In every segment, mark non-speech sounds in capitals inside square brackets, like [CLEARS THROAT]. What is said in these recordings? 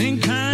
think I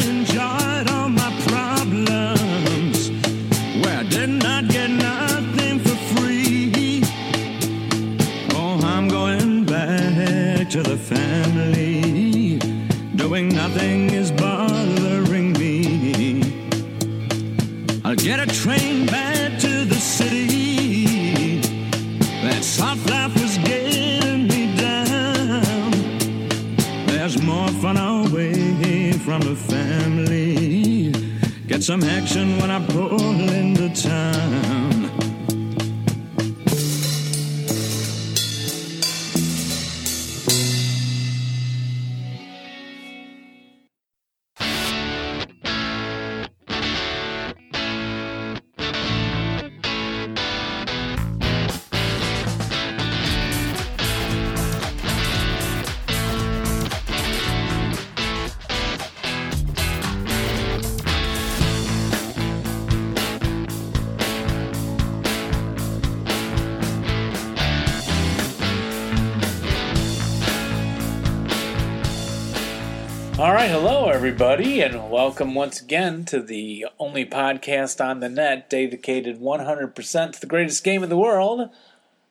everybody, and welcome once again to the only podcast on the net dedicated 100% to the greatest game in the world.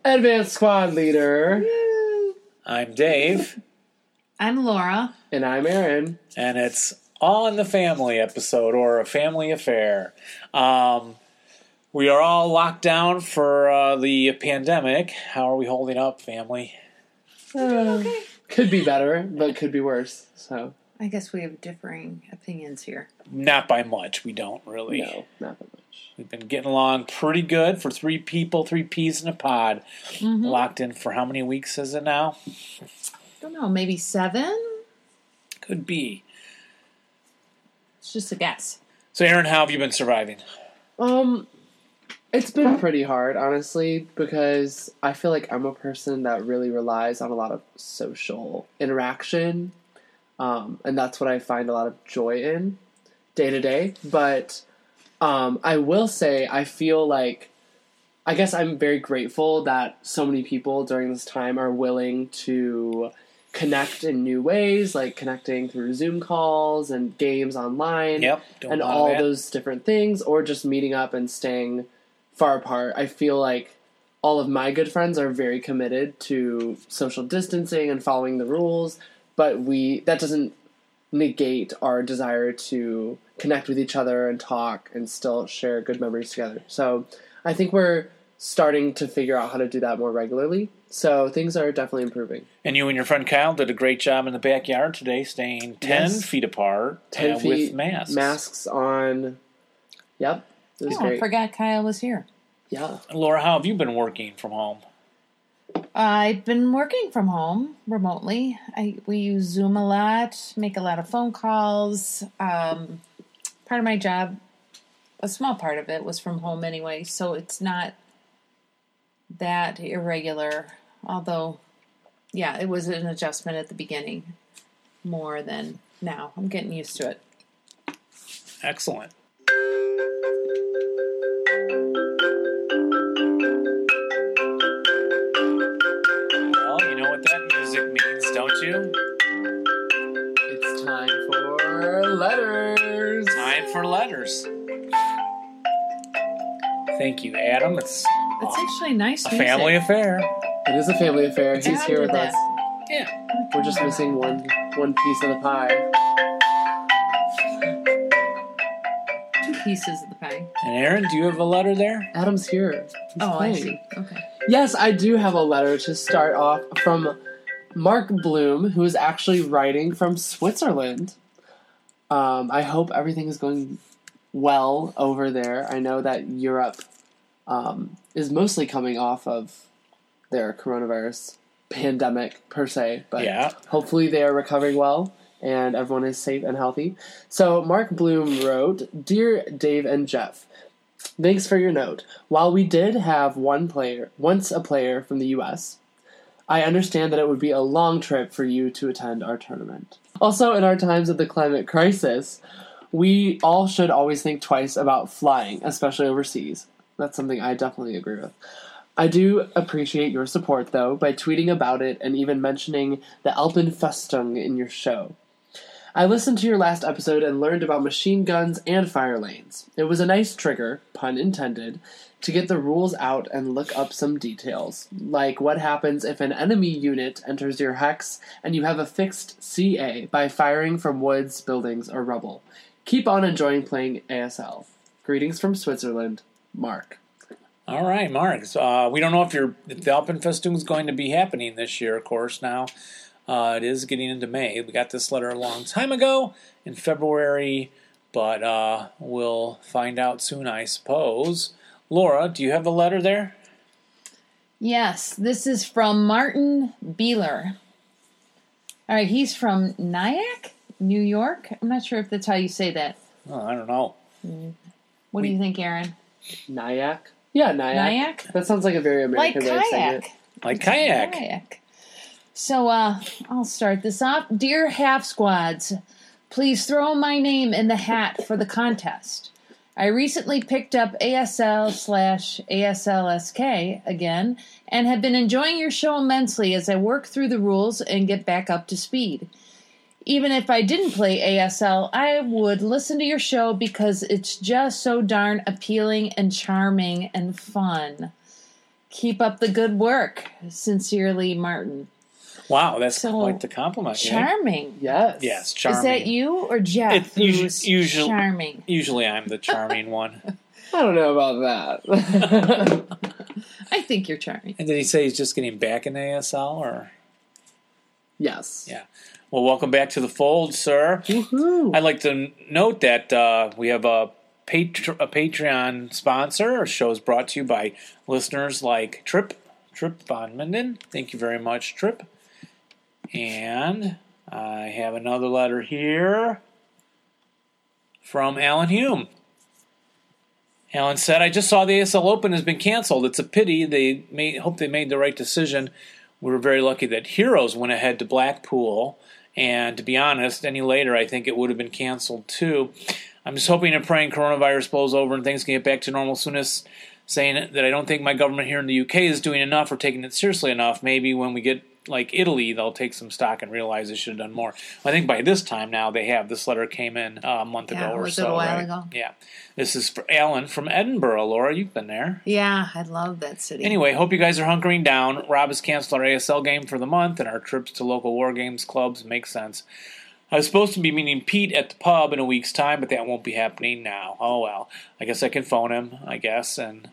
Advanced Squad Leader. I'm Dave, [LAUGHS] I'm Laura. And I'm Aaron. and it's all in the family episode or a family affair. Um, we are all locked down for uh, the pandemic. How are we holding up, family? Okay. Could be better, but could be worse. So, I guess we have differing opinions here. Not by much. We don't really. no, not that much. We've been getting along pretty good for three people, three peas in a pod. Mm-hmm. Locked in for how many weeks is it now? I don't know, maybe seven? Could be. It's just a guess. So, Aaron, how have you been surviving? Um, it's been pretty hard, honestly, because I feel like I'm a person that really relies on a lot of social interaction. Um, and that's what I find a lot of joy in day to day. But um, I will say, I feel like I guess I'm very grateful that so many people during this time are willing to connect in new ways, like connecting through Zoom calls and games online Yep. and a lot of all that. those different things, or just meeting up and staying far apart. I feel like all of my good friends are very committed to social distancing and following the rules, but we that doesn't negate our desire to connect with each other and talk and still share good memories together. So I think we're starting to figure out how to do that more regularly. So things are definitely improving. And you and your friend Kyle did a great job in the backyard today, staying 10 Yes. feet apart 10 uh, and feet, with masks. masks on. Yep. It was Oh, I forgot Kyle was here. Yeah. Laura, how have you been working from home? I've been working from home remotely. I we use Zoom a lot, make a lot of phone calls. Um, part of my job, a small part of it, was from home anyway, so it's not that irregular. Although, yeah, it was an adjustment at the beginning more than now. I'm getting used to it. Excellent. Letters. Time for letters. Thank you, Adam. It's It's actually nice. a music. family affair. It is a family affair. He's Yeah, I here did with that. us. Yeah. We're just missing one one piece of the pie. Two pieces of the pie. And Aaron, do you have a letter there? Adam's here. He's Oh, I playing. see. Okay. Yes, I do have a letter to start off from Mark Bloom, who is actually writing from Switzerland. Um, I hope everything is going well over there. I know that Europe um, is mostly coming off of their coronavirus pandemic per se, but Yeah. hopefully they are recovering well and everyone is safe and healthy. So Mark Bloom wrote, "Dear Dave and Jeff, thanks for your note. While we did have one player, once a player from the US, I understand that it would be a long trip for you to attend our tournament. Also, in our times of the climate crisis, we all should always think twice about flying, especially overseas. That's something I definitely agree with. I do appreciate your support, though, by tweeting about it and even mentioning the Alpenfestung in your show. I listened to your last episode and learned about machine guns and fire lanes. It was a nice trigger, pun intended, to get the rules out and look up some details, like what happens if an enemy unit enters your hex and you have a fixed CA by firing from woods, buildings, or rubble. Keep on enjoying playing ASL. Greetings from Switzerland, Mark. All right, Mark. So, uh, we don't know if, your if the Alpenfestung is going to be happening this year, of course, now. Uh, it is getting into May. We got this letter a long time ago in February, but uh, we'll find out soon, I suppose. Laura, do you have the letter there? Yes, this is from Martin Beeler. All right, he's from Nyack, New York. I'm not sure if that's how you say that. Oh, I don't know. What do you think, Aaron? Nyack? Yeah, Nyack. Nyack? That sounds like a very Like American way of saying it. kayak. Like kayak. Kayak. So uh, I'll start this off. Dear half squads, please throw my name in the hat for the contest. I recently picked up ASL slash ASLSK again and have been enjoying your show immensely as I work through the rules and get back up to speed. Even if I didn't play ASL, I would listen to your show because it's just so darn appealing and charming and fun. Keep up the good work. Sincerely, Martin. Wow, that's So, quite the compliment. Charming. Yes. Yes, charming. Is that you or Jeff? It's usu- who's usual- charming. Usually I'm the charming one. [LAUGHS] I don't know about that. [LAUGHS] I think you're charming. And did he say he's just getting back in ASL or? yes. Yeah. Well, welcome back to the fold, sir. Woohoo. I'd like to note that uh, we have a, Patr- a Patreon sponsor. Our show is brought to you by listeners like Trip, Trip Von Minden. Thank you very much, Trip. And I have another letter here from Alan Hume. Alan said, I just saw the ASL Open has been canceled. It's a pity. They made, hope they made the right decision. We were very lucky that Heroes went ahead to Blackpool. And to be honest, any later, I think it would have been canceled too. I'm just hoping and praying coronavirus blows over and things can get back to normal soonest. Saying that I don't think my government here in the UK is doing enough or taking it seriously enough. Maybe when we get like Italy, they'll take some stock and realize they should have done more. I think by this time now they have. This letter came in uh, a month Yeah, ago or so. a while right? ago? Yeah. This is for Alan from Edinburgh. Laura, you've been there. Yeah, I love that city. Anyway, hope you guys are hunkering down. Rob has canceled our ASL game for the month, and our trips to local war games clubs make sense. I was supposed to be meeting Pete at the pub in a week's time, but that won't be happening now. Oh well. I guess I can phone him, I guess, and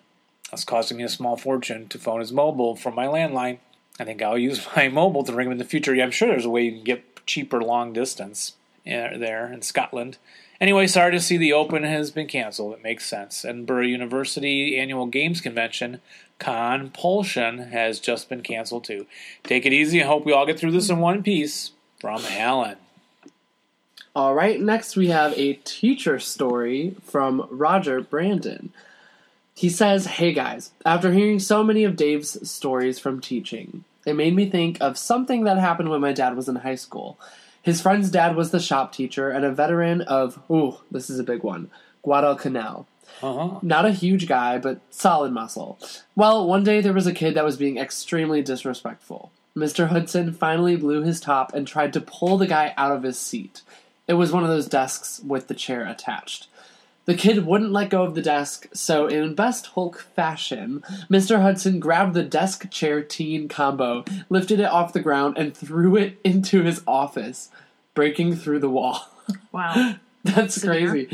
that's costing me a small fortune to phone his mobile from my landline. I think I'll use my [LAUGHS] mobile to ring them in the future. Yeah, I'm sure there's a way you can get cheaper long distance uh, there in Scotland. Anyway, sorry to see the Open has been canceled. It makes sense. Edinburgh University Annual Games Convention Conpulsion has just been canceled too. Take it easy. I hope we all get through this in one piece. From Alan. All right, next we have a teacher story from Roger Brandon. He says, Hey guys, after hearing so many of Dave's stories from teaching, it made me think of something that happened when my dad was in high school. His friend's dad was the shop teacher and a veteran of, ooh, this is a big one, Guadalcanal. Uh-huh. Not a huge guy, but solid muscle. Well, one day there was a kid that was being extremely disrespectful. Mr. Hudson finally blew his top and tried to pull the guy out of his seat. It was one of those desks with the chair attached. The kid wouldn't let go of the desk, so in best Hulk fashion, Mr. Hudson grabbed the desk chair teen combo, lifted it off the ground, and threw it [LAUGHS] into his office, breaking through the wall. Wow. [LAUGHS] That's Severe. crazy.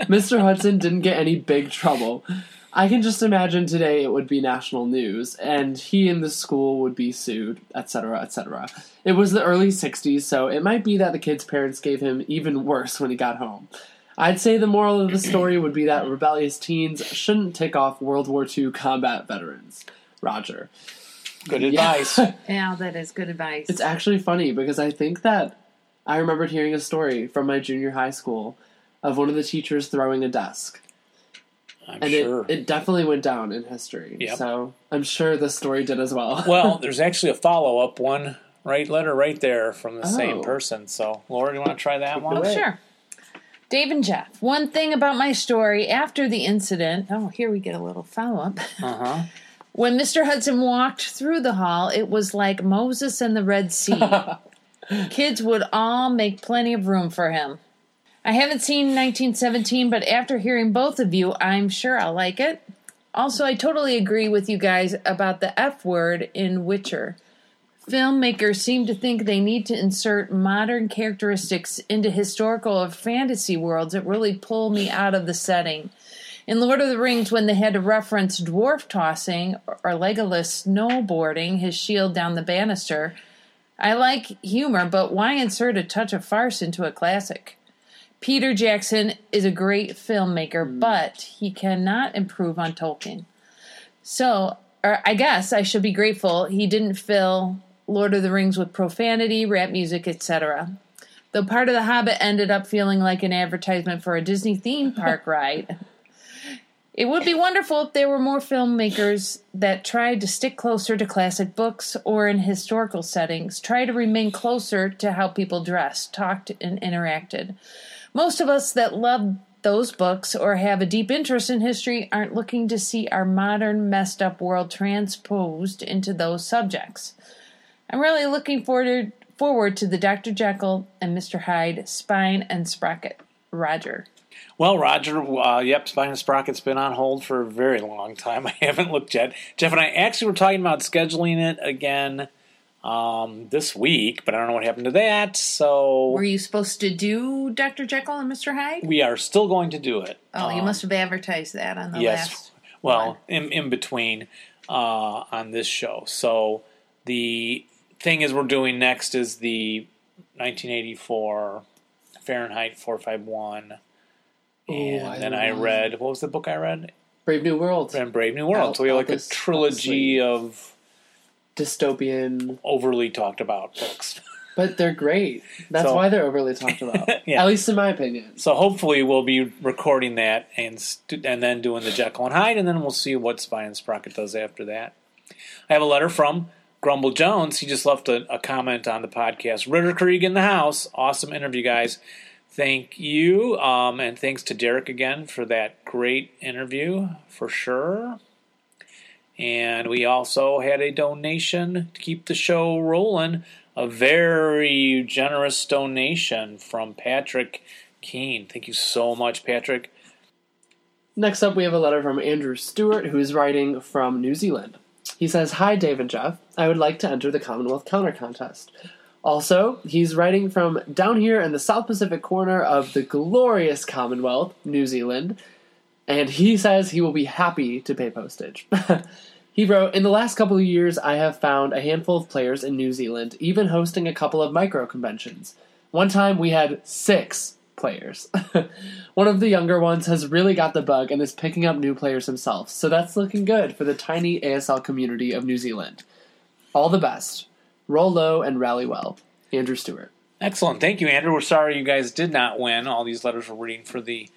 Mr. Hudson didn't get any big trouble. I can just imagine today it would be national news, and he and the school would be sued, etc., etc. It was the early 60s, so it might be that the kid's parents gave him even worse when he got home. I'd say the moral of the story would be that rebellious teens shouldn't tick off World War II combat veterans. Roger. Good Yeah. advice. [LAUGHS] yeah, that is good advice. It's actually funny because I think that I remembered hearing a story from my junior high school of one of the teachers throwing a desk. I'm And sure. it, it definitely went down in history. Yep. So I'm sure the story did as well. well, [LAUGHS] there's actually a follow up one right letter right there from the same Oh. person. So, Laura, do you want to try that one? away. Sure. Dave and Jeff. One thing about my story after the incident. Oh, here we get a little follow up. Uh huh. [LAUGHS] When Mr. Hudson walked through the hall, it was like Moses and the Red Sea. [LAUGHS] Kids would all make plenty of room for him. I haven't seen 1917, but after hearing both of you, I'm sure I'll like it. Also, I totally agree with you guys about the F word in Witcher. Filmmakers seem to think they need to insert modern characteristics into historical or fantasy worlds that really pull me out of the setting. In Lord of the Rings, when they had to reference dwarf tossing or Legolas snowboarding his shield down the banister, I like humor, but why insert a touch of farce into a classic? Peter Jackson is a great filmmaker, hmm. but he cannot improve on Tolkien. So, or I guess I should be grateful he didn't fill Lord of the Rings with profanity, rap music, etc. Though part of The Hobbit ended up feeling like an advertisement for a Disney theme park [LAUGHS] ride. It would be wonderful if there were more filmmakers that tried to stick closer to classic books or in historical settings, try to remain closer to how people dressed, talked, and interacted. Most of us that love those books or have a deep interest in history aren't looking to see our modern, messed up world transposed into those subjects. I'm really looking forward forward to the Dr. Jekyll and Mr. Hyde spine and sprocket. Roger. Well, Roger, uh, yep, Spine and Sprocket's been on hold for a very long time. [LAUGHS] I haven't looked yet. Jeff and I actually were talking about scheduling it again um, this week, but I don't know what happened to that. So Were you supposed to do Dr. Jekyll and Mr. Hyde? we are still going to do it. Oh, you Um, must have advertised that on the yes. last. Well, in in between uh, on this show. So the thing is, we're doing next is the 1984 Fahrenheit 451. And I then I read what was the book I read? Brave New World. And Brave New World. Al- so we have like a trilogy Huxley. of Dystopian, overly talked about books. [LAUGHS] but they're great. That's So- why they're overly talked about. [LAUGHS] Yeah. At least in my opinion. So hopefully we'll be recording that and and then doing the Jekyll and Hyde, and then we'll see what Spine and Sprocket does after that. I have a letter from Grumble Jones. He just left a, a comment on the podcast. Ritter Krieg in the house. Awesome interview, guys. Thank you, um, and thanks to Derek again for that great interview for sure. And we also had a donation to keep the show rolling. A very generous donation from Patrick Keene. Thank you so much, Patrick. Next up, we have a letter from Andrew Stewart, who is writing from New Zealand. He says, Hi, Dave and Jeff. I would like to enter the Commonwealth Counter Contest. Also, he's writing from down here in the South Pacific corner of the glorious Commonwealth, New Zealand, and he says he will be happy to pay postage. [LAUGHS] he wrote, In the last couple of years, I have found a handful of players in New Zealand, even hosting a couple of micro conventions. One time we had six players. [LAUGHS] One of the younger ones has really got the bug and is picking up new players himself, so that's looking good for the tiny ASL community of New Zealand. All the best. Roll low and rally well. Andrew Stewart. Excellent. Thank you, Andrew. We're sorry you guys did not win. All these letters were reading for the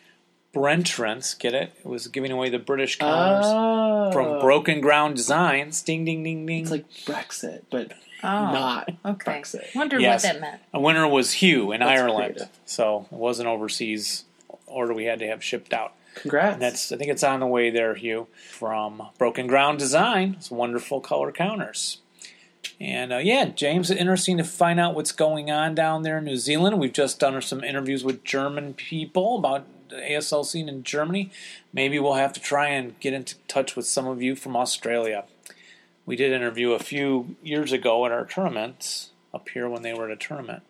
Brentrance. Get it? It was giving away the British counters Oh. from Broken Ground Designs. Ding, ding, ding, ding. It's like Brexit, but Oh, not okay. Brexit. Wondered Yes. what that meant. A winner was Hugh in That's Ireland. creative. So it was an overseas order we had to have shipped out. Congrats. And that's I think it's on the way there, Hugh, from Broken Ground Design. It's wonderful color counters. And uh, yeah, James, interesting to find out what's going on down there in New Zealand. We've just done some interviews with German people about the ASL scene in Germany. Maybe we'll have to try and get into touch with some of you from Australia. We did interview a few years ago at our tournaments up here when they were at a tournament.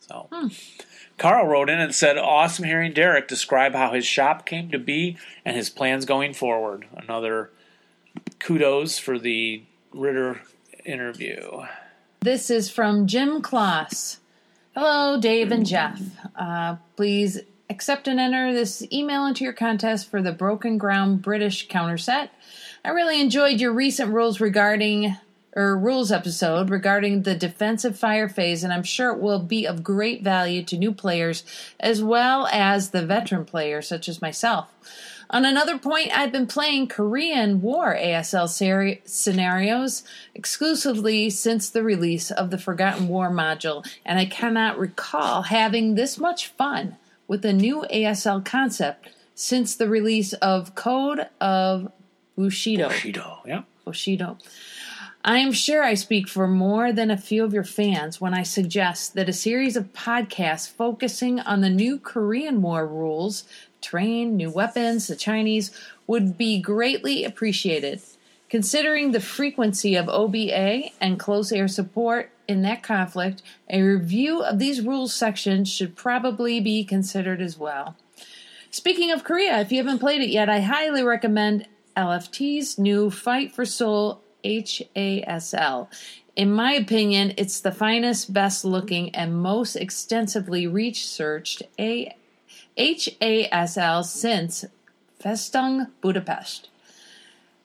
So Carl wrote in and said, Awesome hearing Derek describe how his shop came to be and his plans going forward. Another kudos for the Ritter interview. This is from Jim Kloss. Hello, Dave and Jeff. Uh, please accept and enter this email into your contest for the Broken Ground British counter set. I really enjoyed your recent rules regarding or rules episode regarding the defensive fire phase, and I'm sure it will be of great value to new players as well as the veteran players such as myself. On another point, I've been playing Korean War ASL seri- scenarios exclusively since the release of the Forgotten War module, and I cannot recall having this much fun with a new ASL concept since the release of Code of Bushido. Bushido, yeah. Bushido. I am sure I speak for more than a few of your fans when I suggest that a series of podcasts focusing on the new Korean War rules, terrain, new weapons, the Chinese, would be greatly appreciated. Considering the frequency of OBA and close air support in that conflict, a review of these rules sections should probably be considered as well. Speaking of Korea, if you haven't played it yet, I highly recommend LFT's new Fight for Seoul HASL. In my opinion, it's the finest, best looking, and most extensively researched HASL since Festung Budapest.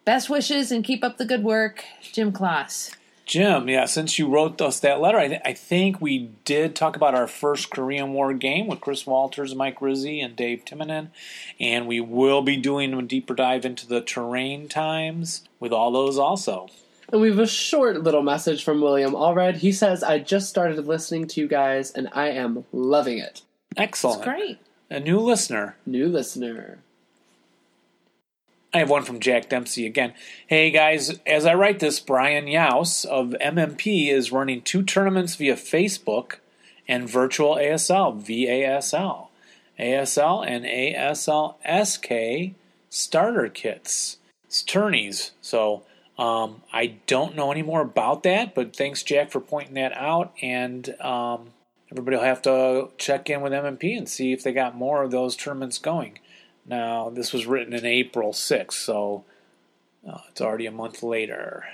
Best wishes and keep up the good work, Jim Kloss. Jim, yeah, since you wrote us that letter, I, th- I think we did talk about our first Korean War game with Chris Walters, Mike Rizzi, and Dave Timonen. And we will be doing a deeper dive into the terrain times with all those also. And we have a short little message from William Allred. He says, I just started listening to you guys and I am loving it. Excellent. Great. A new listener. New listener. I have one from Jack Dempsey again. Hey guys, as I write this, Brian Youse of MMP is running two tournaments via Facebook and virtual ASL, VASL. ASL and ASL SK starter kits. It's tourneys. So um, I don't know any more about that, but thanks, Jack, for pointing that out. And um, everybody will have to check in with MMP and see if they got more of those tournaments going. Now, this was written in April 6th, so uh, it's already a month later.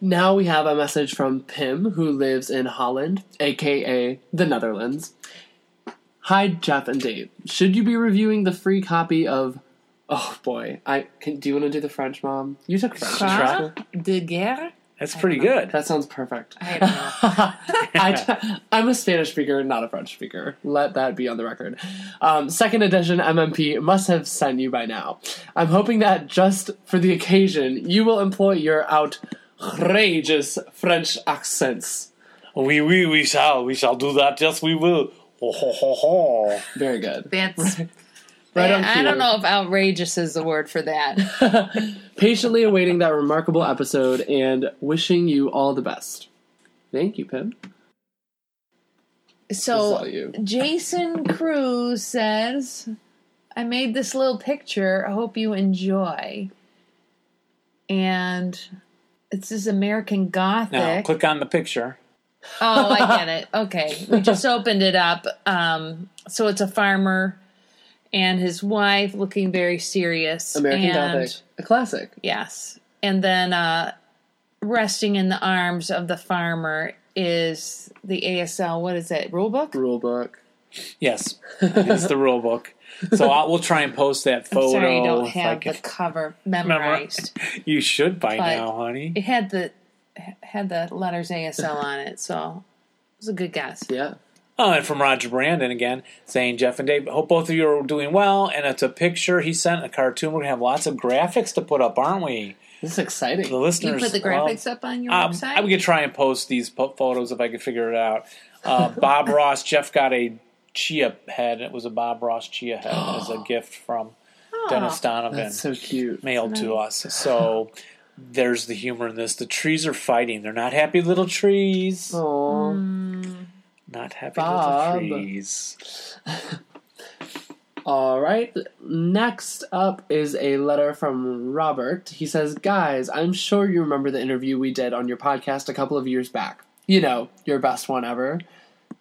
Now we have a message from Pim, who lives in Holland, aka the Netherlands. Hi, Jeff and Dave. Should you be reviewing the free copy of? Oh boy, I can. Do you want to do the French, Mom? You took French. in de guerre? That's pretty good. That sounds perfect. I don't know. [LAUGHS] I, am a Spanish speaker, not a French speaker. Let that be on the record. Um, second edition MMP must have sent you by now. I'm hoping that just for the occasion, you will employ your outrageous French accents. We, we, we shall. We shall do that. Yes, we will. Ho, ho, ho, ho. Very good. That's. [LAUGHS] Right on I don't know if outrageous is the word for that. [LAUGHS] Patiently awaiting that remarkable episode and wishing you all the best. Thank you, Pim. This is all So, you. [LAUGHS] Jason Cruz says, I made this little picture. I hope you enjoy. And it's this American Gothic. Now, click on the picture. Oh, I [LAUGHS] get it. Okay. We just opened it up. Um, so it's a farmer and his wife looking very serious. American and, Gothic, a classic. Yes. And then uh, resting in the arms of the farmer is the ASL, what is it, rule book? Rule book. Yes, it's the rule book. So I'll, we'll try and post that I'm photo. sorry, I don't have I can- the cover memorized. [LAUGHS] You should by But- now, honey. it had the had the letters ASL on it, so it was a good guess. Yeah. Oh, and from Roger Brandon again, saying Jeff and Dave, hope both of you are doing well. And it's a picture he sent, a cartoon. We're gonna have lots of graphics to put up, aren't we? This is exciting. The You listeners. put the well, graphics up on your Um, website? I could try and post these po- photos if I could figure it out. Uh, [LAUGHS] Bob Ross, Jeff got a chia head. It was a Bob Ross chia head [GASPS] as a gift from Dennis Donovan, That's so cute. mailed to us. So there's the humor in this. The trees are fighting. They're not happy little trees. Aww. Not happy Bob. little trees. [LAUGHS] All right. Next up is a letter from Robert. He says, Guys, I'm sure you remember the interview we did on your podcast a couple of years back. You know, your best one ever.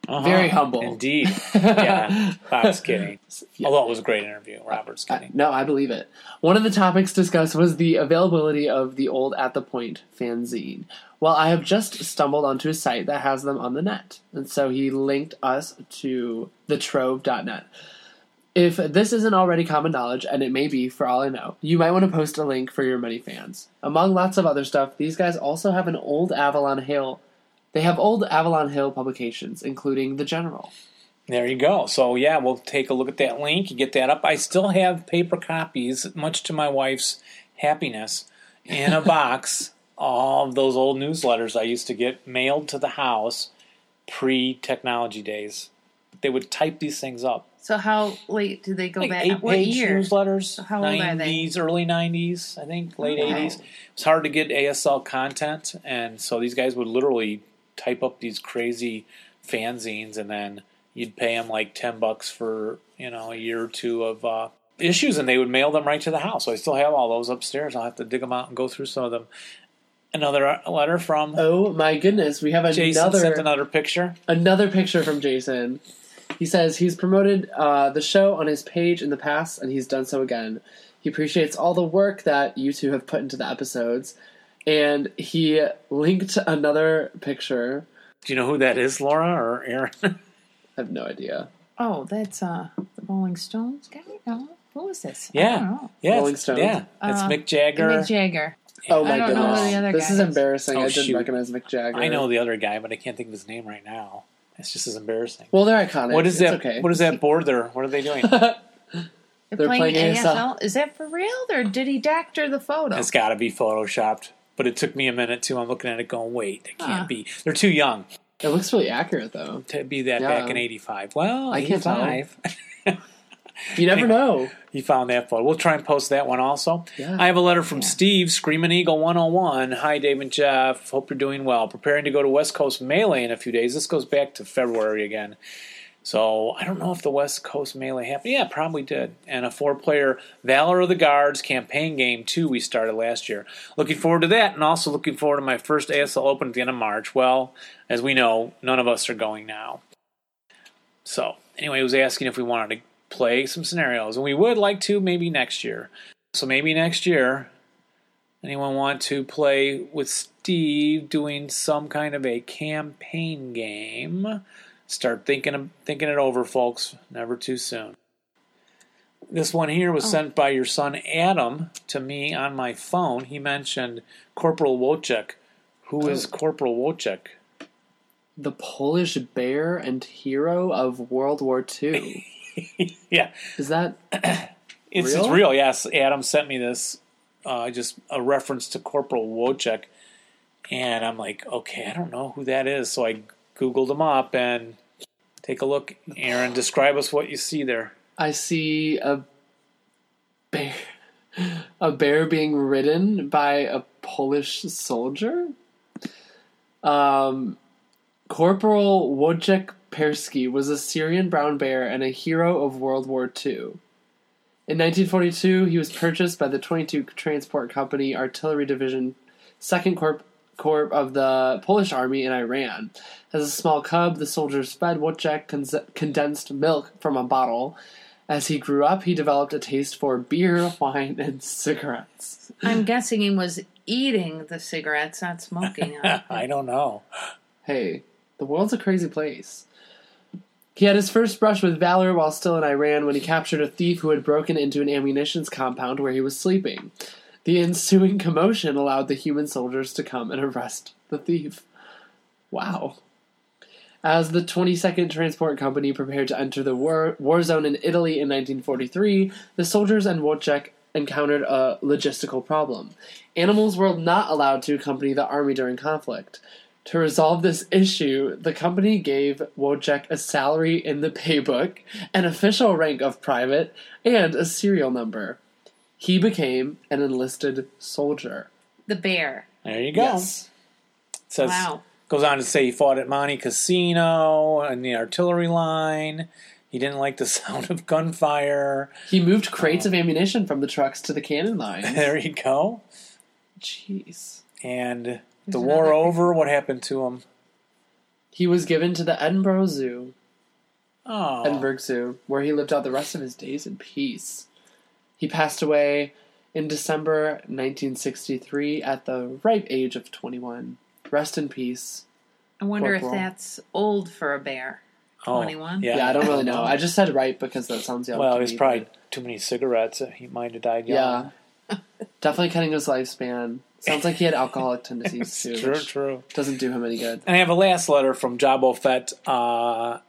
Uh-huh. Very humble. Indeed. [LAUGHS] Yeah. Bob's kidding. Although it was a great interview. Robert's kidding. no, I believe it. One of the topics discussed was the availability of the old At the Point fanzine. Well, I have just stumbled onto a site that has them on the net. And so he linked us to thetrove.net. If this isn't already common knowledge, and it may be for all I know, you might want to post a link for your many fans. Among lots of other stuff, these guys also have an old Avalon Hill. They have old Avalon Hill publications, including The General. There you go. So yeah, we'll take a look at that link. and get that up. I still have paper copies, much to my wife's happiness, in a [LAUGHS] box. All of those old newsletters I used to get mailed to the house pre-technology days. They would type these things up So how late do they go like back? eight what page year? newsletters. How old are they? 90s, early 90s, I think, late Oh. 80s. It's hard to get ASL content, and so these guys would literally type up these crazy fanzines, and then you'd pay them like 10 bucks for, you know, a year or two of uh, issues, and they would mail them right to the house. So I still have all those upstairs. I'll have to dig them out and go through some of them. Another letter from Oh my goodness, we have Jason another sent another picture. another picture from Jason. He says he's promoted uh, the show on his page in the past, and he's done so again. He appreciates all the work that you two have put into the episodes, and he linked another picture. Do you know who that is, Laura or Aaron? [LAUGHS] I have no idea. Oh, that's uh the Rolling Stones guy. No, who is this? I Yeah. don't know. yeah, Rolling it's- Stones? Yeah, it's Uh, Mick Jagger. Mick Jagger. Oh I my don't know goodness, who the other this guy is is. embarrassing. Oh, I didn't shoot. recognize Mick Jagger. I know the other guy, but I can't think of his name right now. It's just as embarrassing. Well, they're iconic. What is It's that? Okay. What is that [LAUGHS] board there? What are they doing? They're, They're playing, playing ASL. ASL. Is that for real, or did he doctor the photo? it's got to be photoshopped. But it took me a minute too. I'm looking at it, going, "Wait, it can't Huh. be. They're too young It looks really accurate, though. to be that Yeah. back in '85." Well, I can't tell. [LAUGHS] You never know. He found that photo. We'll try and post that one also. Yeah. I have a letter from Steve, Screaming Eagle 101. Hi, Dave and Jeff. Hope you're doing well. Preparing to go to West Coast Melee in a few days. This goes back to February again. So I don't know if the West Coast Melee happened. Yeah, probably did. And a four player Valor of the Guards campaign game, too, we started last year. Looking forward to that, and also looking forward to my first ASL Open at the end of March. Well, as we know, none of us are going now. So, anyway, he was asking if we wanted to play some scenarios, and we would like to maybe next year. So, maybe next year, anyone want to play with Steve doing some kind of a campaign game? Start thinking thinking it over, folks. Never too soon. This one here was sent by your son Adam to me on my phone. He mentioned Corporal Wojciech. Who is Corporal Wojciech? The Polish bear and hero of World War II. [LAUGHS] Yeah, Is that [CLEARS THROAT] It's, Real? it's real, yes. Adam sent me this, uh, just a reference to Corporal Wojciech. And I'm like, okay, I don't know who that is. So I Googled them up and take a look. Aaron, describe us what you see there. I see a bear a bear being ridden by a Polish soldier. Um, Corporal Wojciech Persky was a Syrian brown bear and a hero of World War II. In 1942, he was purchased by the 22 Transport Company Artillery Division, 2nd Corp, Corps of the Polish Army in Iran. As a small cub, the soldiers fed Wojciech cons- condensed milk from a bottle. As he grew up, he developed a taste for beer, [LAUGHS] wine, and cigarettes. I'm guessing he was eating the cigarettes, not smoking [LAUGHS] them. I don't know. Hey, the world's a crazy place. He had his first brush with valor while still in Iran when he captured a thief who had broken into an ammunitions compound where he was sleeping. The ensuing commotion allowed the human soldiers to come and arrest the thief. Wow. As the 22nd Transport Company prepared to enter the war, war zone in Italy in 1943, the soldiers and Wojciech encountered a logistical problem. Animals were not allowed to accompany the army during conflict. To resolve this issue, the company gave Wojciech a salary in the paybook, an official rank of private, and a serial number. He became an enlisted soldier. the bear. There you go. Yes. says, Wow. Goes on to say he fought at Monte Cassino and the artillery line. He didn't like the [LAUGHS] sound of gunfire. He moved crates oh. of ammunition from the trucks to the cannon line. [LAUGHS] There you go. Jeez. And the war another- over, what happened to him? He was given to the Edinburgh Zoo, Oh, Edinburgh Zoo, where he lived out the rest of his days in peace. He passed away in December 1963 at the ripe age of 21. Rest in peace. I wonder Corporal. if that's old for a bear. Oh, 21? Yeah, Yeah, I don't really know. I just said ripe because that sounds young. well, to it's probably too many cigarettes. He might have died young. Yeah. Definitely cutting his lifespan. Sounds like he had alcoholic [LAUGHS] tendencies too. true, true. Doesn't do him any good. And I have a last letter from Jabo Fett. Uh,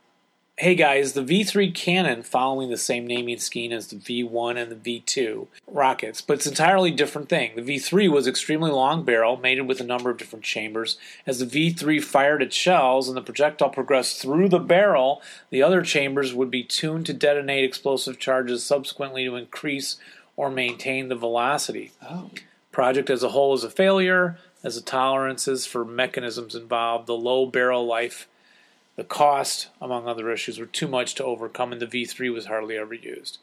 Hey guys, the V3 cannon following the same naming scheme as the V1 and the V2 rockets, but it's an entirely different thing. The V3 was extremely long barrel, mated with a number of different chambers. As the V3 fired its shells and the projectile progressed through the barrel, the other chambers would be tuned to detonate explosive charges subsequently to increase or maintain the velocity. Oh. Project as a whole is a failure, as the tolerances for mechanisms involved, the low barrel life, the cost, among other issues, were too much to overcome, and the V3 was hardly ever used.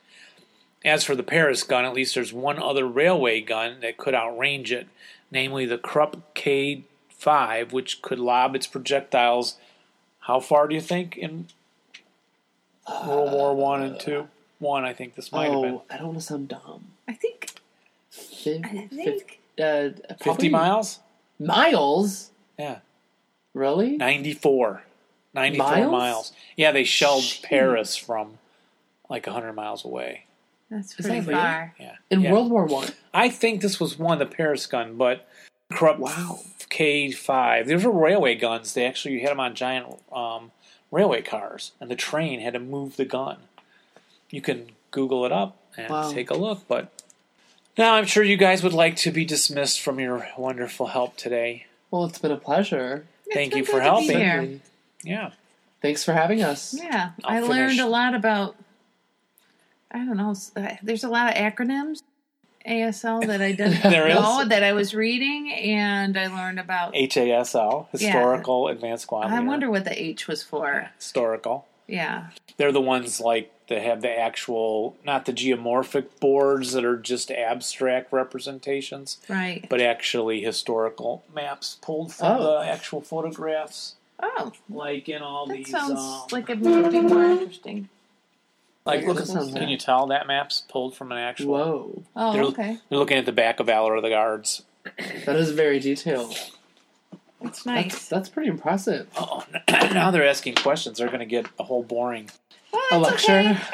As for the Paris gun, at least there's one other railway gun that could outrange it, namely the Krupp K5, which could lob its projectiles. How far do you think in World War One and Two? One, I think this might have been Oh, I don't want to sound dumb. I think. Fif- I fif- uh, fifty miles. Miles? Yeah, Really? 94. 94 Miles? miles? Yeah, they shelled Jeez. Paris from like 100 miles away. That's Is pretty that real? far. Yeah. In Yeah. World War One. I think this was one, the Paris gun, but Krupp Wow. K5. These were railway guns. They actually had them on giant um, railway cars, and the train had to move the gun. You can Google it up and Wow. take a look, but now I'm sure you guys would like to be dismissed from your wonderful help today. Well, it's been a pleasure. Thank been you good for to be helping. Here. Certainly. Yeah. Thanks for having us. Yeah, I'll I learned a lot about. I don't know. uh, There's a lot of acronyms, ASL that I didn't [LAUGHS] There is? know that I was reading, and I learned about. HASL, Historical Advanced Squad. I wonder what the H was for. Historical. Yeah, They're the ones like that have the actual, not the geomorphic boards that are just abstract representations, right. but actually historical maps pulled from Oh. the actual photographs. Oh, Like in all that these, sounds um, like it would be more [LAUGHS] interesting. like look, That sounds can you tell that map's pulled from an actual? Whoa. Oh, They're- okay. You're looking at the back of Valor of the Guards. That is very detailed. That's That's, nice. that's pretty impressive. Oh, [CLEARS THROAT] now they're asking questions. They're going to get a whole boring. Well, A lecture. okay. [LAUGHS]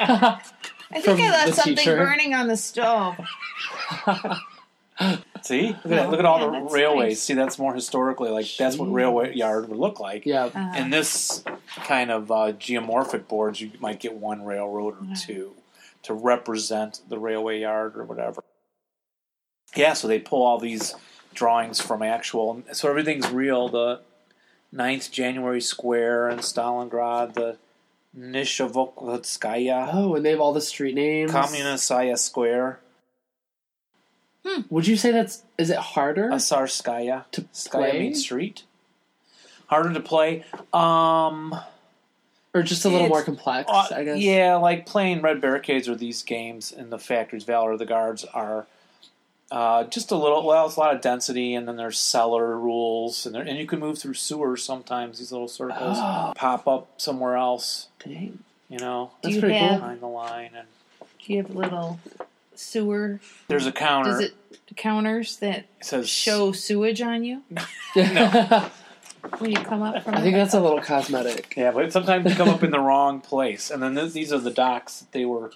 I think I left something teacher. burning on the stove. [LAUGHS] [GASPS] See, look at, that. look at all Yeah, the railways. nice. See, that's more historically like that's what railway yard would look like. yeah. Uh, And this kind of uh, geomorphic boards, you might get one railroad or Yeah. two to represent the railway yard or whatever. Yeah, so they pull all these drawings from actual. So everything's real. The 9th January Square in Stalingrad, the Nishovokodskaya, Oh, and they have all the street names. Kommunistaya Square, Would you say that's is it harder? Asarskaya. To Skaya play? means street. Harder to play. Um, or just a little more complex, Uh, I guess. Yeah, like playing Red Barricades or these games in the Factories, Valor of the Guards are uh, just a little. Well, it's a lot of density, and then there's cellar rules, and there, and you can move through sewers sometimes. These little circles Oh. pop up somewhere else. Dang. You know, That's you pretty have- cool. behind the line, and Do you have little sewer? there's a counter. Does it counters that It says show sewage on you [LAUGHS] I [LAUGHS] when you come up from? I think that's a little cosmetic. Yeah, but sometimes they come up in the [LAUGHS] wrong place, and then th- these are the docks that they were.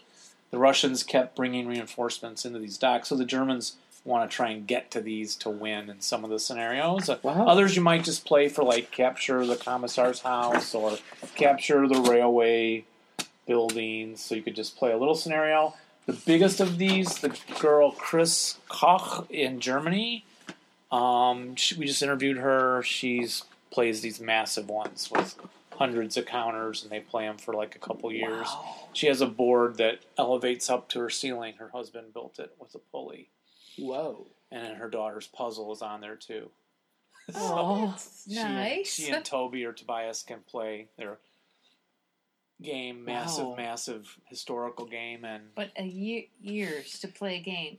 The Russians kept bringing reinforcements into these docks, so the Germans want to try and get to these to win in some of the scenarios. Wow. Others you might just play for like capture the commissar's house or capture the railway buildings, so you could just play a little scenario. The biggest of these, the girl Chris Koch in Germany. Um, she, we just interviewed her. She's plays these massive ones with hundreds of counters, and they play them for like a couple years. Wow. She has a board that elevates up to her ceiling. Her husband built it with a pulley, Whoa. and then her daughter's puzzle is on there too. [LAUGHS] Oh, She and- nice. she and Toby or Tobias can play their game, massive, Wow. massive historical game, and but a year years to play a game.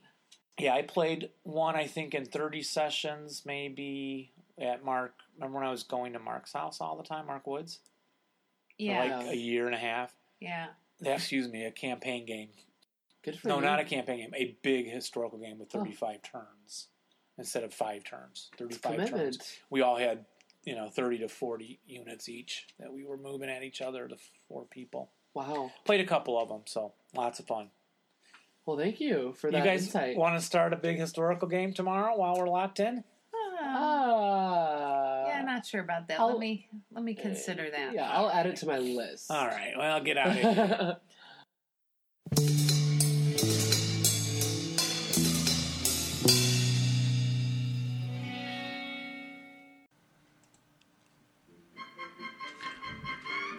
Yeah, I played one, I think, in 30 sessions, maybe at Mark. Remember when I was going to Mark's house all the time, Mark Woods? For Yeah, like a year and a half. yeah. Yeah, Excuse me, a campaign game. good for No, you. not a campaign game. A big historical game with 35 turns instead of five turns. 35 turns. We all had, you know, 30 to 40 units each that we were moving at each other, the four people. Wow. Played a couple of them, so lots of fun. Well, thank you for that you guys insight. want to start a big historical game tomorrow while we're locked in? Ah, Ah. yeah, not not sure about that. I'll- let me let me consider that. Yeah, I'll add it to my list. All right, well, get out of here. [LAUGHS]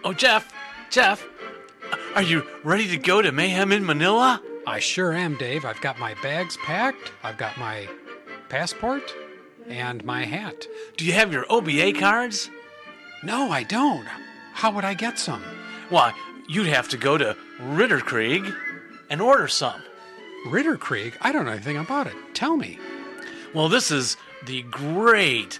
oh, Jeff, Jeff, are you ready to go to Mayhem in Manila? I sure am, Dave. I've got my bags packed, I've got my passport, and my hat. Do you have your OBA cards? No, I don't. How would I get some? Why, you'd have to go to Ritterkrieg and order some. Ritterkrieg? I don't know anything about it. Tell me. Well, this is the great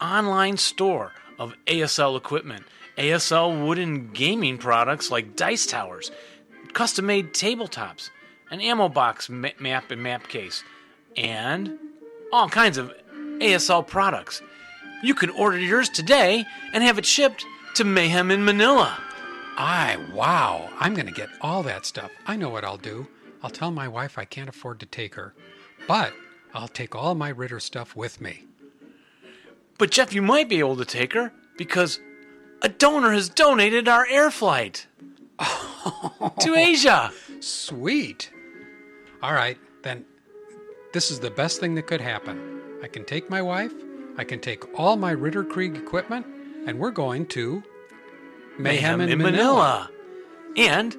online store of ASL equipment. ASL wooden gaming products like dice towers, custom made tabletops, an ammo box ma- map and map case, and all kinds of ASL products. You can order yours today and have it shipped to Mayhem in Manila. I, wow. I'm going to get all that stuff. I know what I'll do. I'll tell my wife I can't afford to take her, but I'll take all my Ritter stuff with me. But Jeff, you might be able to take her because a donor has donated our air flight to [LAUGHS] Asia. Sweet. All right, then this is the best thing that could happen. I can take my wife, I can take all my Ritterkrieg equipment, and we're going to Mayhem, in, Manila. And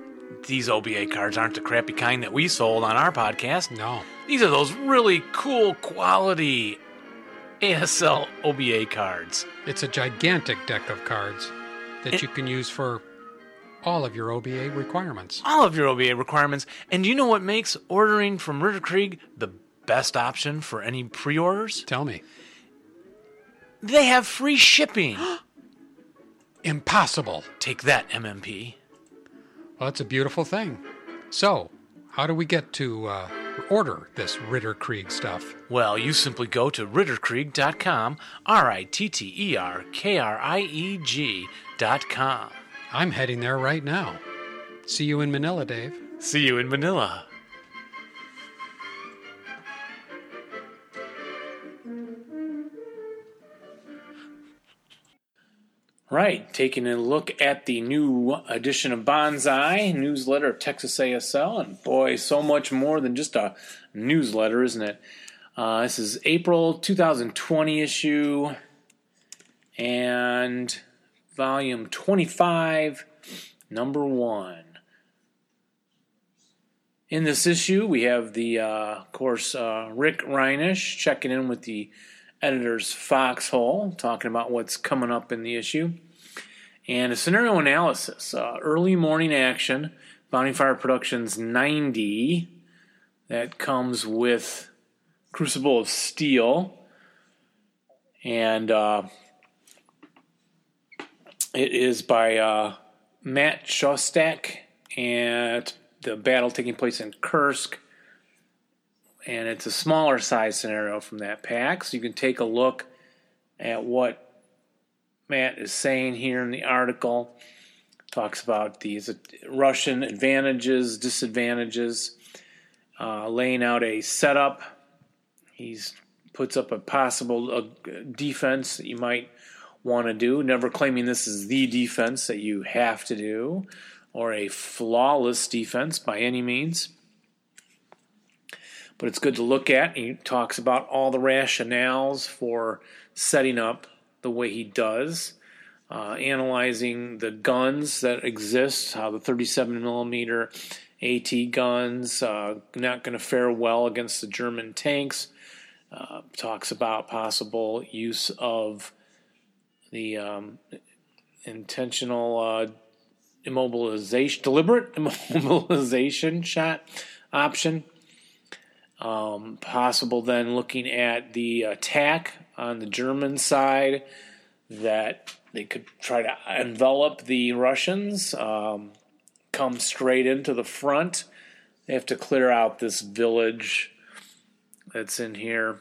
these OBA cards aren't the crappy kind that we sold on our podcast. No. These are those really cool quality ASL OBA cards. It's a gigantic deck of cards that you can use for all of your OBA requirements. All of your OBA requirements. And do you know what makes ordering from Ritterkrieg the best option for any pre orders? Tell me. They have free shipping. [GASPS] Impossible. Take that, MMP. Well, that's a beautiful thing. So, how do we get to uh, order this Ritterkrieg stuff? Well, you simply go to ritterkrieg.com, R I T T E R K R I E G.com. I'm heading there right now. See you in Manila, Dave. See you in Manila. Right, taking a look at the new edition of Bonsai newsletter of Texas ASL, and boy, so much more than just a newsletter, isn't it? Uh, this is April 2020 issue, and volume 25, number one. In this issue, we have the, uh, of course, uh, Rick Reinish checking in with the editor's foxhole, talking about what's coming up in the issue, and a scenario analysis. Uh, early morning action, Bounding Fire Productions 90, that comes with Crucible of Steel, and uh, it is by uh, Matt Shostak, and the battle taking place in Kursk and it's a smaller size scenario from that pack. So you can take a look at what Matt is saying here in the article. Talks about these Russian advantages, disadvantages, uh, laying out a setup. He puts up a possible uh, defense that you might want to do. Never claiming this is the defense that you have to do, or a flawless defense by any means but it's good to look at. He talks about all the rationales for setting up the way he does, uh, analyzing the guns that exist, how the 37 millimeter AT guns uh, not going to fare well against the German tanks. Uh, talks about possible use of the um, intentional uh, immobilization, deliberate [LAUGHS] immobilization shot option. Um, possible then looking at the attack on the German side that they could try to envelop the Russians, um, come straight into the front. They have to clear out this village that's in here.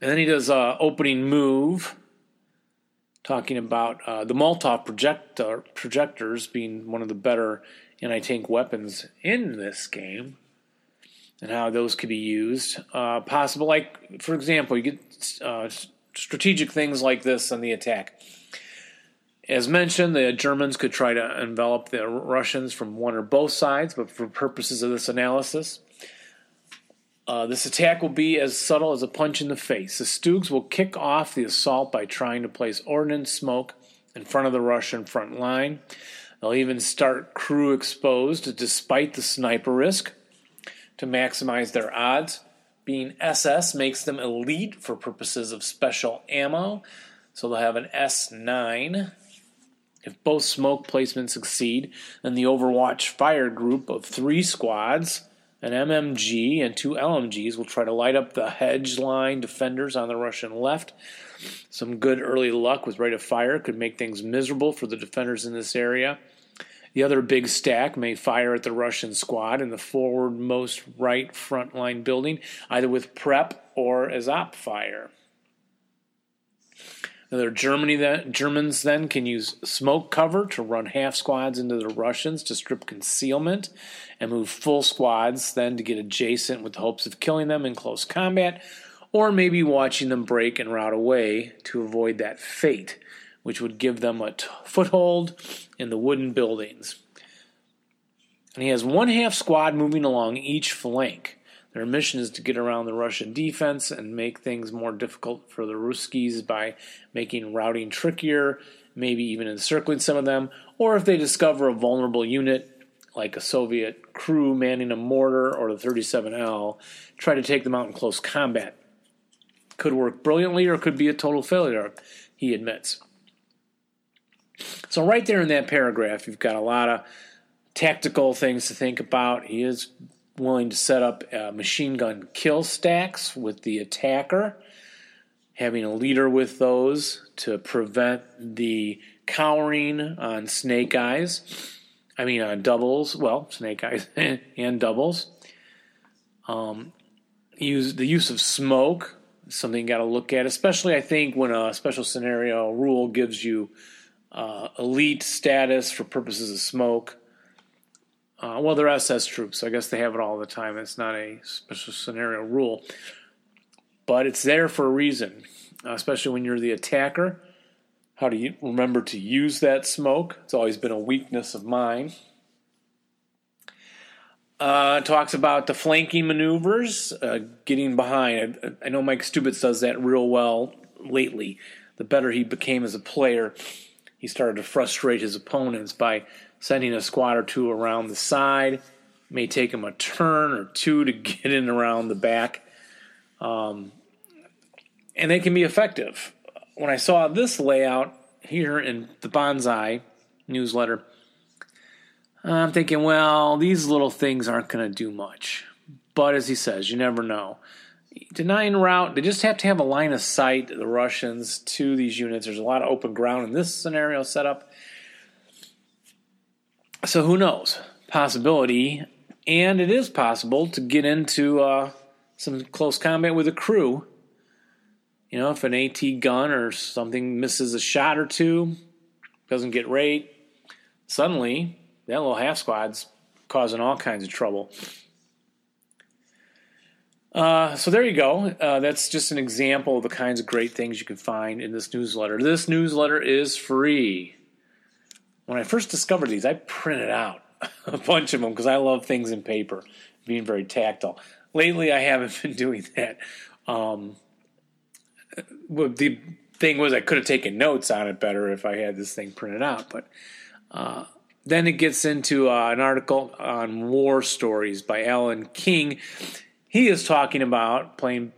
And then he does uh, opening move, talking about uh, the Molotov projector, projectors being one of the better anti-tank weapons in this game and how those could be used. Uh, possible, like for example, you get uh, strategic things like this on the attack. As mentioned, the Germans could try to envelop the Russians from one or both sides, but for purposes of this analysis, uh, this attack will be as subtle as a punch in the face. The StuGs will kick off the assault by trying to place ordnance smoke in front of the Russian front line. They'll even start crew exposed despite the sniper risk to maximize their odds. Being SS makes them elite for purposes of special ammo, so they'll have an S9. If both smoke placements succeed, then the Overwatch fire group of three squads, an MMG and two LMGs, will try to light up the hedge line defenders on the Russian left. Some good early luck with rate of fire could make things miserable for the defenders in this area. The other big stack may fire at the Russian squad in the forwardmost right front line building, either with prep or as op fire. Another Germany that Germans then can use smoke cover to run half squads into the Russians to strip concealment and move full squads then to get adjacent with the hopes of killing them in close combat or maybe watching them break and rout away to avoid that fate which would give them a t- foothold in the wooden buildings. And he has one half squad moving along each flank. Their mission is to get around the Russian defense and make things more difficult for the Ruskies by making routing trickier, maybe even encircling some of them, or if they discover a vulnerable unit like a Soviet crew manning a mortar or the 37L, try to take them out in close combat. Could work brilliantly or could be a total failure, he admits. So, right there in that paragraph, you've got a lot of tactical things to think about. He is willing to set up uh, machine gun kill stacks with the attacker, having a leader with those to prevent the cowering on snake eyes. I mean, on doubles. Well, snake eyes [LAUGHS] and doubles. Um, use the use of smoke. Something you got to look at, especially I think when a special scenario rule gives you uh, elite status for purposes of smoke. Uh, well, they're SS troops, so I guess they have it all the time. It's not a special scenario rule, but it's there for a reason, especially when you're the attacker. How do you remember to use that smoke? It's always been a weakness of mine. Uh, talks about the flanking maneuvers, uh, getting behind. I, I know Mike Stubitz does that real well lately. The better he became as a player, he started to frustrate his opponents by sending a squad or two around the side. It may take him a turn or two to get in around the back. Um, and they can be effective. When I saw this layout here in the Bonsai newsletter, I'm thinking, well, these little things aren't going to do much. But as he says, you never know. Denying route, they just have to have a line of sight, the Russians, to these units. There's a lot of open ground in this scenario setup. So who knows? Possibility, and it is possible to get into uh, some close combat with a crew. You know, if an AT gun or something misses a shot or two, doesn't get rate, suddenly that little half squad's causing all kinds of trouble. Uh, so there you go. Uh, that's just an example of the kinds of great things you can find in this newsletter. This newsletter is free. When I first discovered these, I printed out [LAUGHS] a bunch of them because I love things in paper, being very tactile. Lately, I haven't [LAUGHS] been doing that. Um, the thing was, I could have taken notes on it better if I had this thing printed out. But uh, then it gets into uh, an article on war stories by Alan King he is talking about playing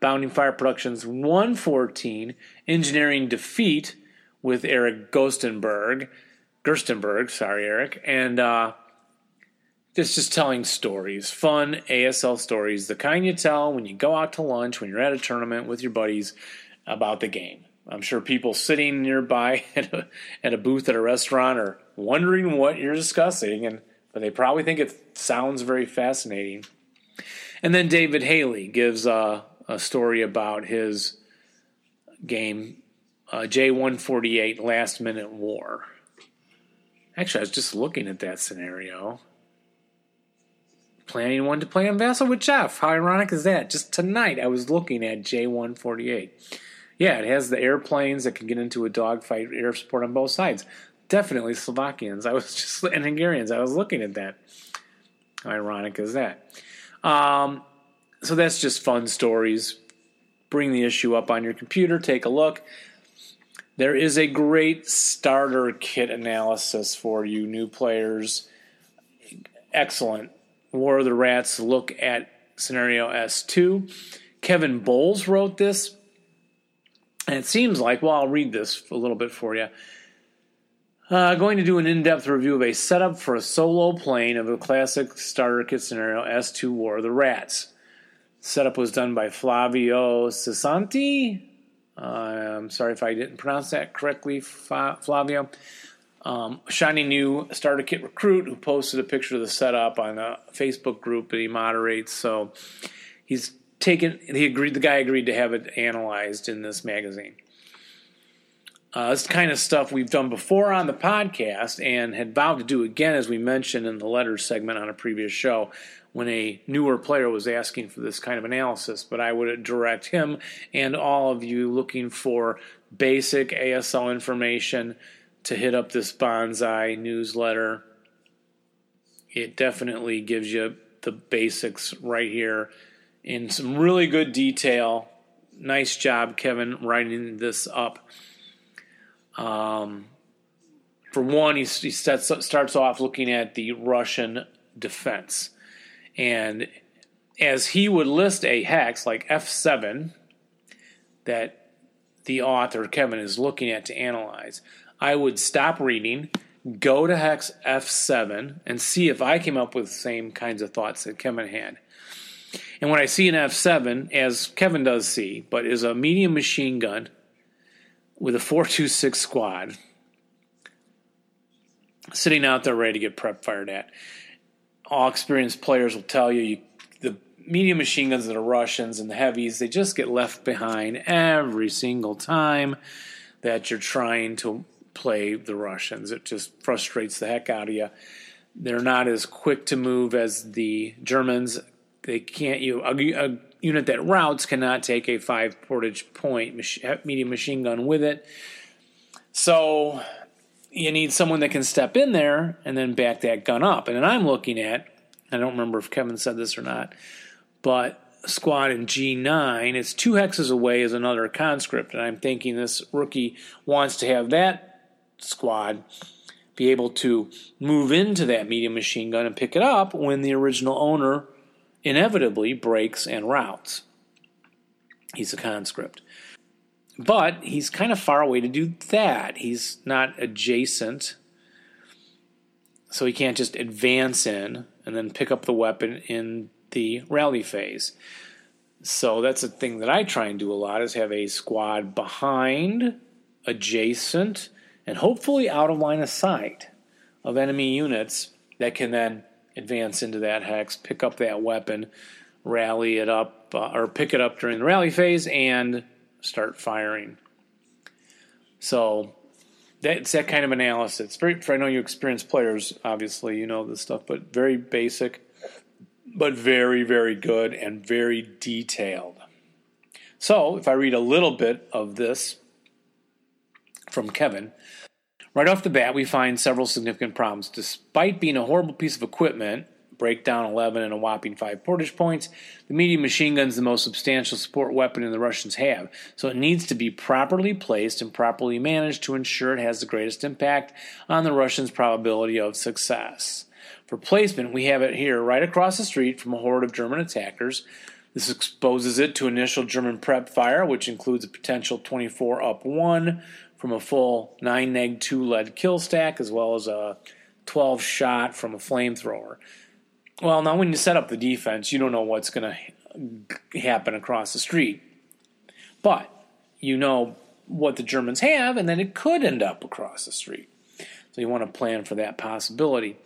Bounding Fire Productions 114 Engineering Defeat with Eric Gostenberg. Gerstenberg, sorry, Eric. And uh, it's just telling stories, fun ASL stories, the kind you tell when you go out to lunch, when you're at a tournament with your buddies about the game. I'm sure people sitting nearby [LAUGHS] at a, at a booth at a restaurant are wondering what you're discussing, and but they probably think it sounds very fascinating. And then David Haley gives uh, a story about his game, uh, J148 Last Minute War. Actually, I was just looking at that scenario. planning one to play on Vassal with Jeff. How ironic is that? Just tonight, I was looking at J148. Yeah, it has the airplanes that can get into a dogfight air support on both sides. Definitely Slovakians. I was [LAUGHS] just and Hungarians. I was looking at that. How ironic is that? Um, so that's just fun stories. Bring the issue up on your computer. Take a look. There is a great starter kit analysis for you new players. Excellent. War of the Rats look at scenario S2. Kevin Bowles wrote this. And it seems like, well, I'll read this a little bit for you. Uh, going to do an in depth review of a setup for a solo plane of a classic starter kit scenario S2 War of the Rats. Setup was done by Flavio Cesanti. Uh, I'm sorry if I didn't pronounce that correctly, Flavio. Um, shiny new starter kit recruit who posted a picture of the setup on a Facebook group that he moderates. So he's taken. He agreed. The guy agreed to have it analyzed in this magazine. Uh, this kind of stuff we've done before on the podcast and had vowed to do again, as we mentioned in the letters segment on a previous show, when a newer player was asking for this kind of analysis. But I would direct him and all of you looking for basic ASL information to hit up this bonsai newsletter. It definitely gives you the basics right here in some really good detail. Nice job, Kevin, writing this up. Um, for one, he, he sets, starts off looking at the Russian defense. And as he would list a hex like F7 that the author, Kevin, is looking at to analyze, I would stop reading, go to hex F7, and see if I came up with the same kinds of thoughts that Kevin had. And when I see an F7, as Kevin does see, but is a medium machine gun with a 426 squad sitting out there ready to get prep fired at. All experienced players will tell you, you the medium machine guns that are Russians and the heavies, they just get left behind every single time that you're trying to play the Russians. It just frustrates the heck out of you. They're not as quick to move as the Germans. They can't you a, a unit that routes cannot take a five portage point medium machine gun with it. So you need someone that can step in there and then back that gun up. And then I'm looking at, I don't remember if Kevin said this or not, but squad in G9, it's two hexes away is another conscript. And I'm thinking this rookie wants to have that squad be able to move into that medium machine gun and pick it up when the original owner inevitably breaks and routes. He's a conscript. But he's kind of far away to do that. He's not adjacent. So he can't just advance in and then pick up the weapon in the rally phase. So that's a thing that I try and do a lot is have a squad behind, adjacent, and hopefully out of line of sight of enemy units that can then advance into that hex, pick up that weapon, rally it up, uh, or pick it up during the rally phase, and start firing. So that's that kind of analysis. Very, I know you experienced players, obviously, you know this stuff, but very basic, but very, very good and very detailed. So if I read a little bit of this from Kevin, Right off the bat, we find several significant problems. Despite being a horrible piece of equipment, breakdown 11 and a whopping 5 portage points, the medium machine gun is the most substantial support weapon the Russians have, so it needs to be properly placed and properly managed to ensure it has the greatest impact on the Russians' probability of success. For placement, we have it here right across the street from a horde of German attackers. This exposes it to initial German prep fire, which includes a potential 24 up 1 from a full 9 neg 2 lead kill stack as well as a 12 shot from a flamethrower. Well, now when you set up the defense, you don't know what's going to happen across the street. But you know what the Germans have, and then it could end up across the street. So you want to plan for that possibility.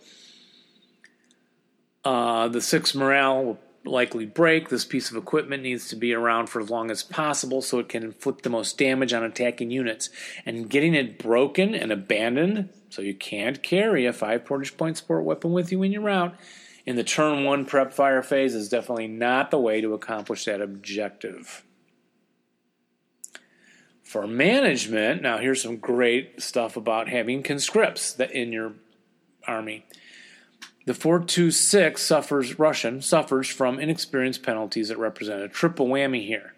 Uh, the six morale likely break. This piece of equipment needs to be around for as long as possible so it can inflict the most damage on attacking units. And getting it broken and abandoned so you can't carry a 5 portage point support weapon with you in your route in the turn one prep fire phase is definitely not the way to accomplish that objective. For management, now here's some great stuff about having conscripts in your army. The 426 suffers Russian suffers from inexperienced penalties that represent a triple whammy here.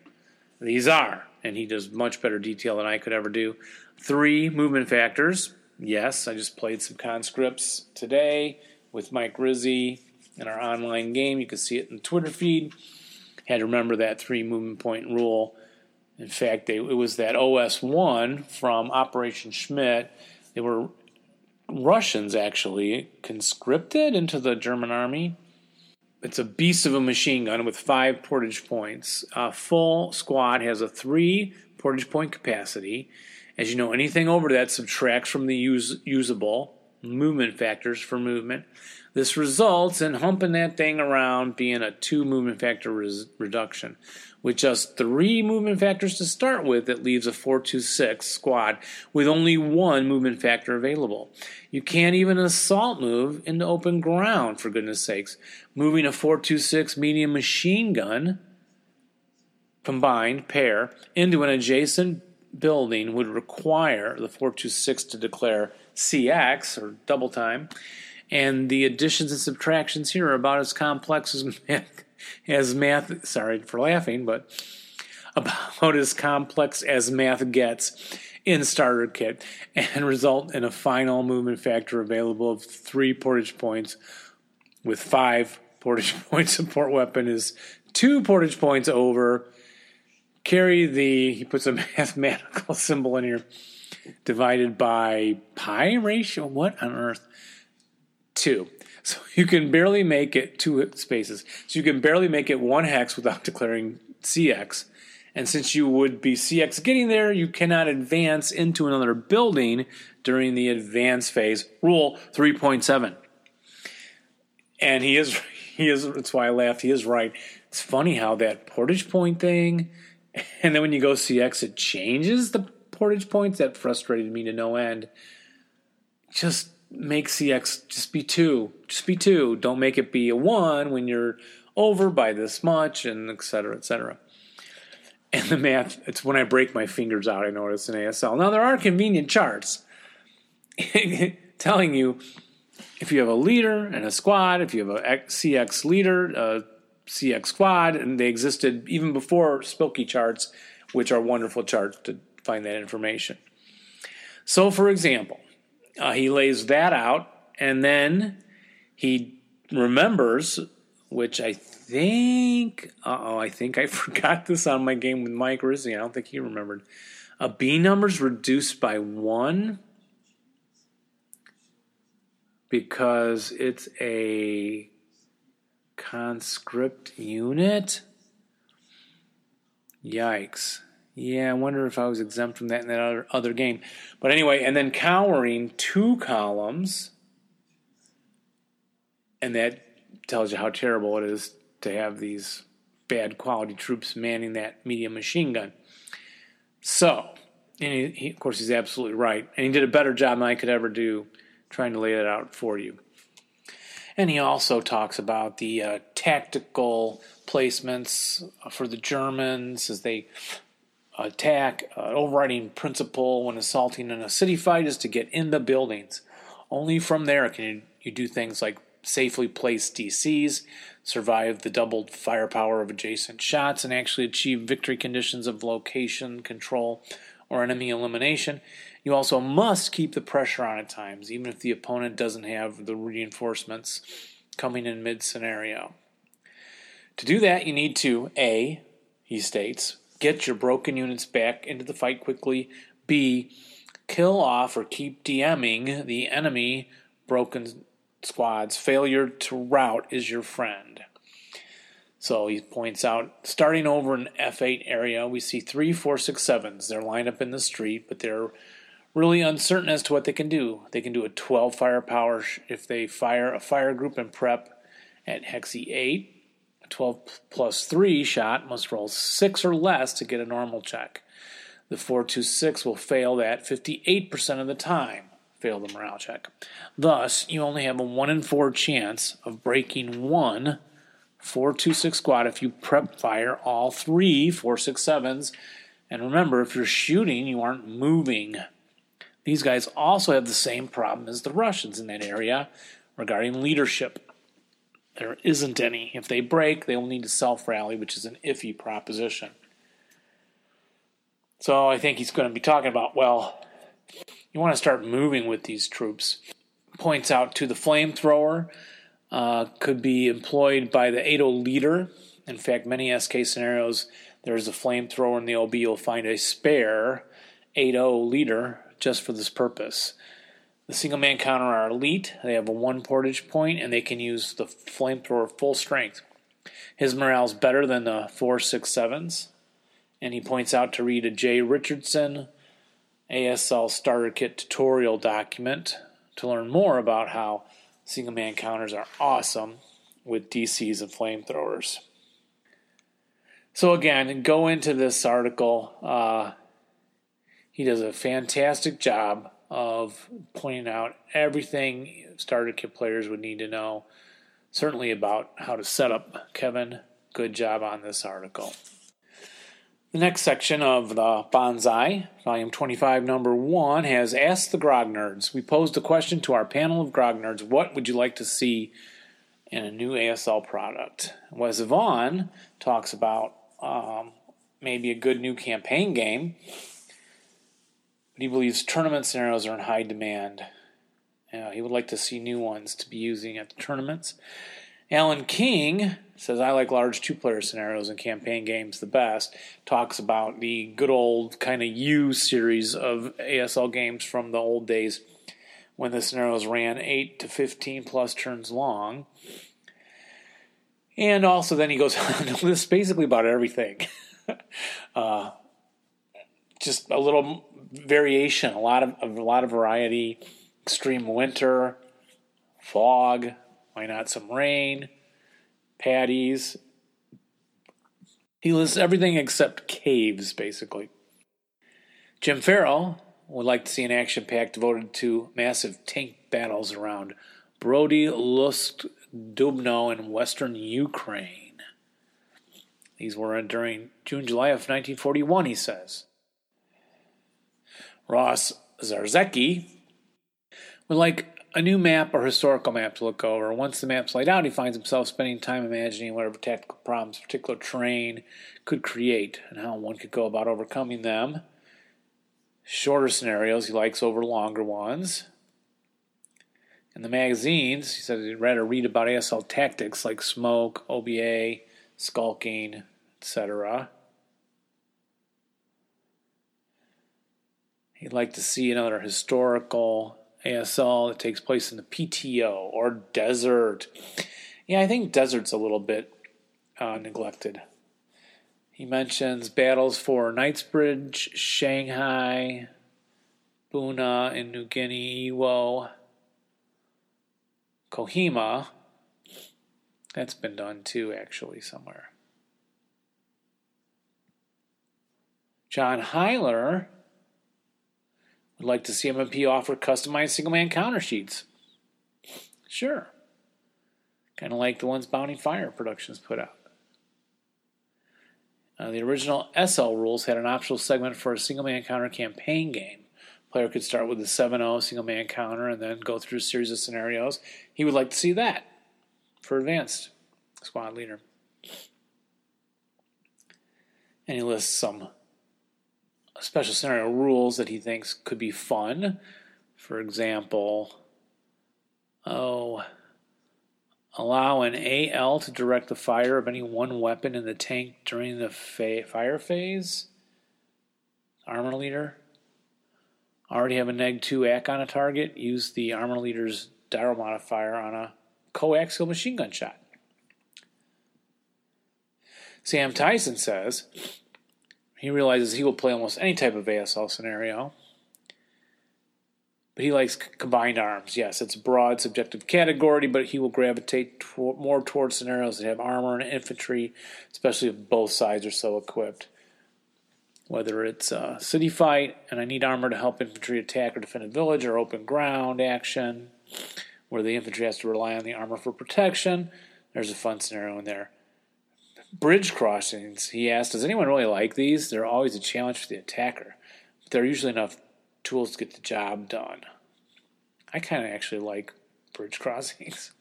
These are, and he does much better detail than I could ever do. Three movement factors. Yes, I just played some conscripts today with Mike Rizzi in our online game. You can see it in the Twitter feed. Had to remember that three movement point rule. In fact, they, it was that OS 1 from Operation Schmidt. They were Russians actually conscripted into the German army. It's a beast of a machine gun with five portage points. A full squad has a three portage point capacity. As you know, anything over that subtracts from the use, usable movement factors for movement. This results in humping that thing around being a two movement factor res- reduction. With just three movement factors to start with, it leaves a 426 squad with only one movement factor available. You can't even assault move into open ground, for goodness sakes. Moving a 426 medium machine gun combined pair into an adjacent building would require the 426 to declare CX or double time. And the additions and subtractions here are about as complex as [LAUGHS] math, as math sorry for laughing, but about as complex as math gets in starter kit and result in a final movement factor available of three portage points with five portage [LAUGHS] point support weapon is two portage points over carry the he puts a [LAUGHS] mathematical symbol in here divided by pi ratio? What on earth? Two. So [LAUGHS] you can barely make it two spaces. So you can barely make it one hex without [LAUGHS] declaring cx and since you would be cx getting there you cannot advance into another building during the advance phase rule 3.7 and he is [LAUGHS] he is that's why i laughed. He is right. It's funny how that portage point thing and then when you go CX, it changes the portage points. That frustrated me to no end. Just make CX just be two. Just be two. Don't make it be a one when you're over by this much, and et cetera, et cetera. And the math, it's when I break my fingers out, I notice in ASL. Now, there are convenient charts [LAUGHS] telling you if you have a leader and a squad, if you have a CX leader, a CX Squad, and they existed even before Spilky charts, which are wonderful charts to find that information. So, for example, uh, he lays that out, and then he remembers, which I think, oh, I think I [LAUGHS] forgot this on my game with Mike Rizzi. I don't think he remembered. A B number's reduced by one because it's a conscript unit? Yikes. Yeah, I wonder if I was exempt from that in that other, other game. But anyway, and then cowering two columns. And that tells you how terrible it is to have these bad quality troops manning that medium machine gun. So, and he, he, of course, he's absolutely right. And he did a better job than I could ever do trying to lay it out for you. And he also talks about the uh, tactical placements for the Germans as they attack. Uh, overriding principle when assaulting in a city fight is to get in the buildings. Only from there can you, you do things like safely place DCs, survive the doubled firepower of adjacent shots, and actually achieve victory conditions of location control or enemy elimination. You also must keep the pressure on at times, even if the opponent doesn't have the reinforcements coming in mid scenario. To do that, you need to A, he states, get your broken units back into the fight quickly, B, kill off or keep DMing the enemy broken squads. Failure to rout is your friend. So he points out, starting over in F8 area, we see three, four, six, sevens. They're lined up in the street, but they're really uncertain as to what they can do. They can do a 12 firepower if they fire a fire group and prep at Hexy 8. A 12 plus 3 shot must roll 6 or less to get a normal check. The 426 will fail that 58% of the time. fail the morale check. Thus, you only have a 1 in 4 chance of breaking one 426 squad if you prep fire all three 467s. And remember, if you're shooting, you aren't moving. These guys also have the same problem as the Russians in that area regarding leadership. There isn't any. If they break, they will need to self rally, which is an iffy proposition. So I think he's going to be talking about, well, you want to start moving with these troops. Points out to the flamethrower uh, could be employed by the 80 leader. In fact, many SK scenarios, there's a flamethrower in the OB. You'll find a spare 80 leader just for this purpose. The single man counter are elite. They have a one portage point and they can use the flamethrower full strength. His morale is better than the 467s. And he points out to read a J. Richardson ASL starter kit tutorial document to learn more about how single man counters are awesome with DCs and flamethrowers. So, again, go into this article. Uh, he does a fantastic job of pointing out everything starter kit players would need to know, certainly about how to set up. Kevin, good job on this article. The next section of the Bonsai, volume 25, number 1, has Ask the Grog Nerds. We posed a question to our panel of Grog Nerds What would you like to see in a new ASL product? Wes Vaughn talks about um, maybe a good new campaign game, but he believes tournament scenarios are in high demand. Uh, he would like to see new ones to be using at the tournaments. Alan King says, I like large two player scenarios and campaign games the best. Talks about the good old kind of U series of ASL games from the old days when the scenarios ran 8 to 15 plus turns long. And also, then he goes on to list basically about everything. [LAUGHS] uh, just a little variation, a lot of a lot of variety. Extreme winter, fog, why not some rain, paddies. He lists everything except caves, basically. Jim Farrell would like to see an action pack devoted to massive tank battles around Brody, Lutsk, Dubno, and western Ukraine. These were during June, July of 1941, he says. Ross Zarzecki would like a new map or historical map to look over. Once the map's laid out, he finds himself spending time imagining whatever tactical problems a particular terrain could create and how one could go about overcoming them. Shorter scenarios he likes over longer ones. In the magazines, he said he'd rather read about ASL tactics like smoke, OBA, skulking, etc. He'd like to see another historical ASL that takes place in the PTO or desert. Yeah, I think desert's a little bit uh, neglected. He mentions battles for Knightsbridge, Shanghai, Buna in New Guinea, Iwo, Kohima. That's been done too, actually, somewhere. John Heiler would like to see MMP offer customized single man counter sheets. Sure. Kind of like the ones Bounding Fire Productions put out. Uh, the original SL rules had an optional segment for a single man counter campaign game. Player could start with a 7 0 single man counter and then go through a series of scenarios. He would like to see that for advanced squad leader. And he lists some special scenario rules that he thinks could be fun. For example, oh, allow an AL to direct the fire of any one weapon in the tank during the fa- fire phase. Armor leader. Already have a neg 2 AC on a target. Use the armor leader's gyro modifier on a coaxial machine gun shot. Sam Tyson says he realizes he will play almost any type of ASL scenario. But he likes combined arms. Yes, it's a broad subjective category, but he will gravitate to- more towards scenarios that have armor and infantry, especially if both sides are so equipped. whether it's a city fight and I need armor to help infantry attack or defend a village, or open ground action where the infantry has to rely on the armor for protection. There's a fun scenario in there. Bridge crossings, he asked, Does anyone really like these? They're always a challenge for the attacker, but there are usually enough tools to get the job done. I kind of actually like bridge [LAUGHS] crossings.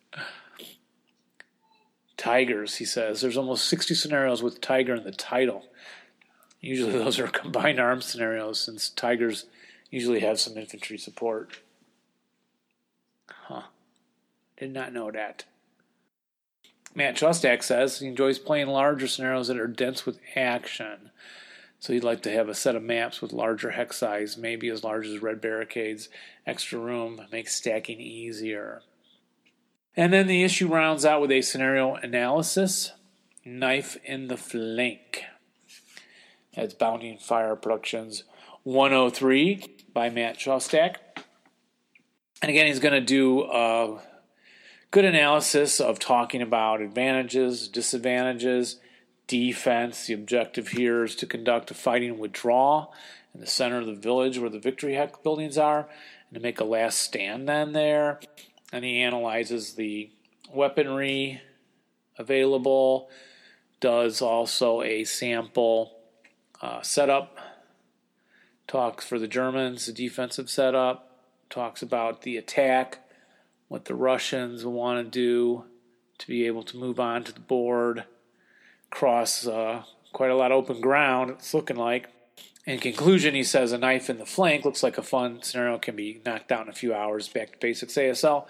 Tigers, he says. There's almost 60 scenarios with Tiger in the title. Usually those are [LAUGHS] combined arms scenarios since Tigers usually have some infantry support. Huh. Did not know that. Matt Shostak says he enjoys playing larger scenarios that are dense with action. So he'd like to have a set of maps with larger hex size, maybe as large as red barricades. Extra room makes stacking easier. And then the issue rounds out with a scenario analysis knife in the flank. That's Bounding Fire Productions 103 by Matt Shostak. And again, he's going to do a good analysis of talking about advantages, disadvantages, defense. The objective here is to conduct a fighting withdrawal in the center of the village where the victory hex buildings are and to make a last stand then there. And he analyzes the weaponry available, does also a sample uh, setup, talks for the Germans, the defensive setup, talks about the attack, what the Russians want to do to be able to move on to the board, cross uh, quite a lot of open ground, it's looking like. In conclusion, he says a knife in the flank looks like a fun scenario, can be knocked out in a few hours. Back to basics ASL.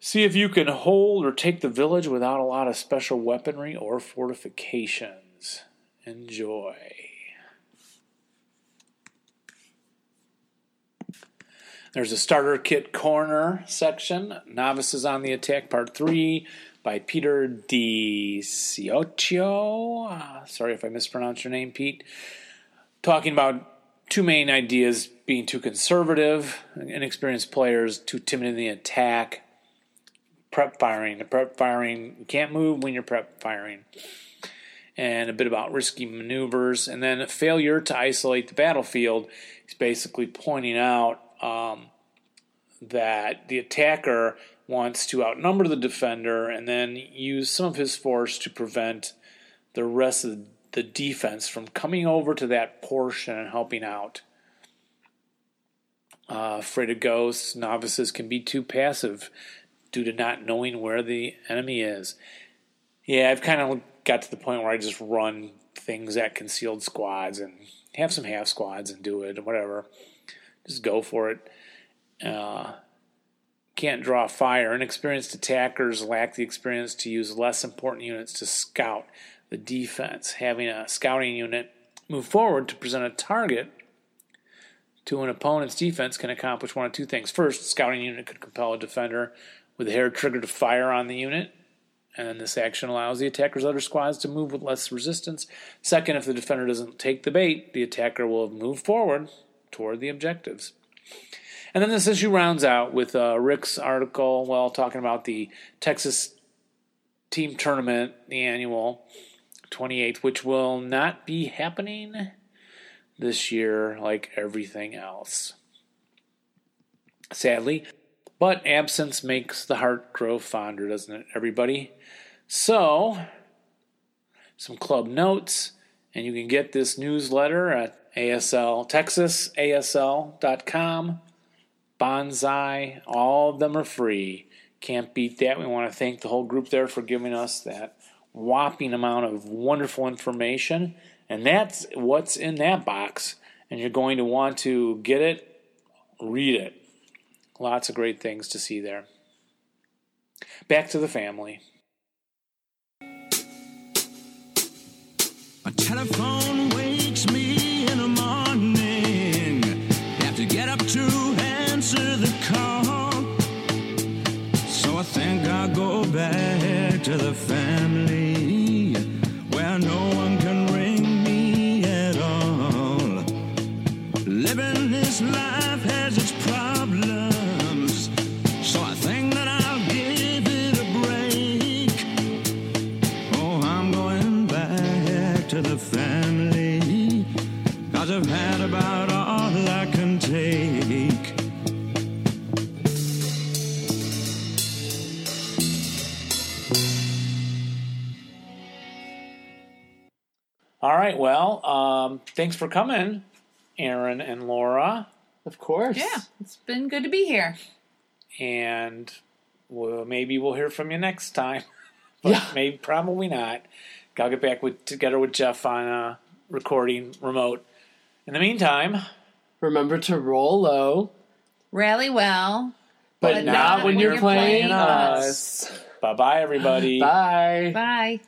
See if you can hold or take the village without a lot of special weaponry or fortifications. Enjoy. There's a starter kit corner section, Novices on the Attack Part 3 by Peter Di Cioccio. Uh, sorry if I mispronounced your name, Pete. Talking about two main ideas being too conservative, inexperienced players, too timid in the attack, prep firing. The prep firing, you can't move when you're prep firing and a bit about risky maneuvers, and then failure to isolate the battlefield. He's basically pointing out um, that the attacker wants to outnumber the defender and then use some of his force to prevent the rest of the defense from coming over to that portion and helping out. Uh, afraid of ghosts, novices can be too passive due to not knowing where the enemy is. Yeah, I've kind of got to the point where I just run things at concealed squads and have some half squads and do it, whatever. Just go for it. Uh, can't draw fire. Inexperienced attackers lack the experience to use less important units to scout the defense. Having a scouting unit move forward to present a target to an opponent's defense can accomplish one of two things. First, scouting unit could compel a defender with a hair trigger to fire on the unit and then this action allows the attacker's other squads to move with less resistance. Second, if the defender doesn't take the bait, the attacker will have moved forward toward the objectives. And then this issue rounds out with uh, Rick's article, well, talking about the Texas team tournament, the annual 28th, which will not be happening this year like everything else. Sadly, but absence makes the heart grow fonder, doesn't it, everybody? So, some club notes, and you can get this newsletter at ASL Texas, ASL.com, Bonsai, all of them are free. Can't beat that. We want to thank the whole group there for giving us that whopping amount of wonderful information. And that's what's in that box. And you're going to want to get it, read it. Lots of great things to see there. Back to the family. A telephone All right. Well, um, thanks for coming, Aaron and Laura. Of course. Yeah, it's been good to be here. And well, maybe we'll hear from you next time. [LAUGHS] But Yeah. maybe probably not. I'll get back with together with Jeff on a recording remote. In the meantime, Remember to roll low, Rally well. but, But not when you're playing us. us. bye bye, everybody. Bye. Bye.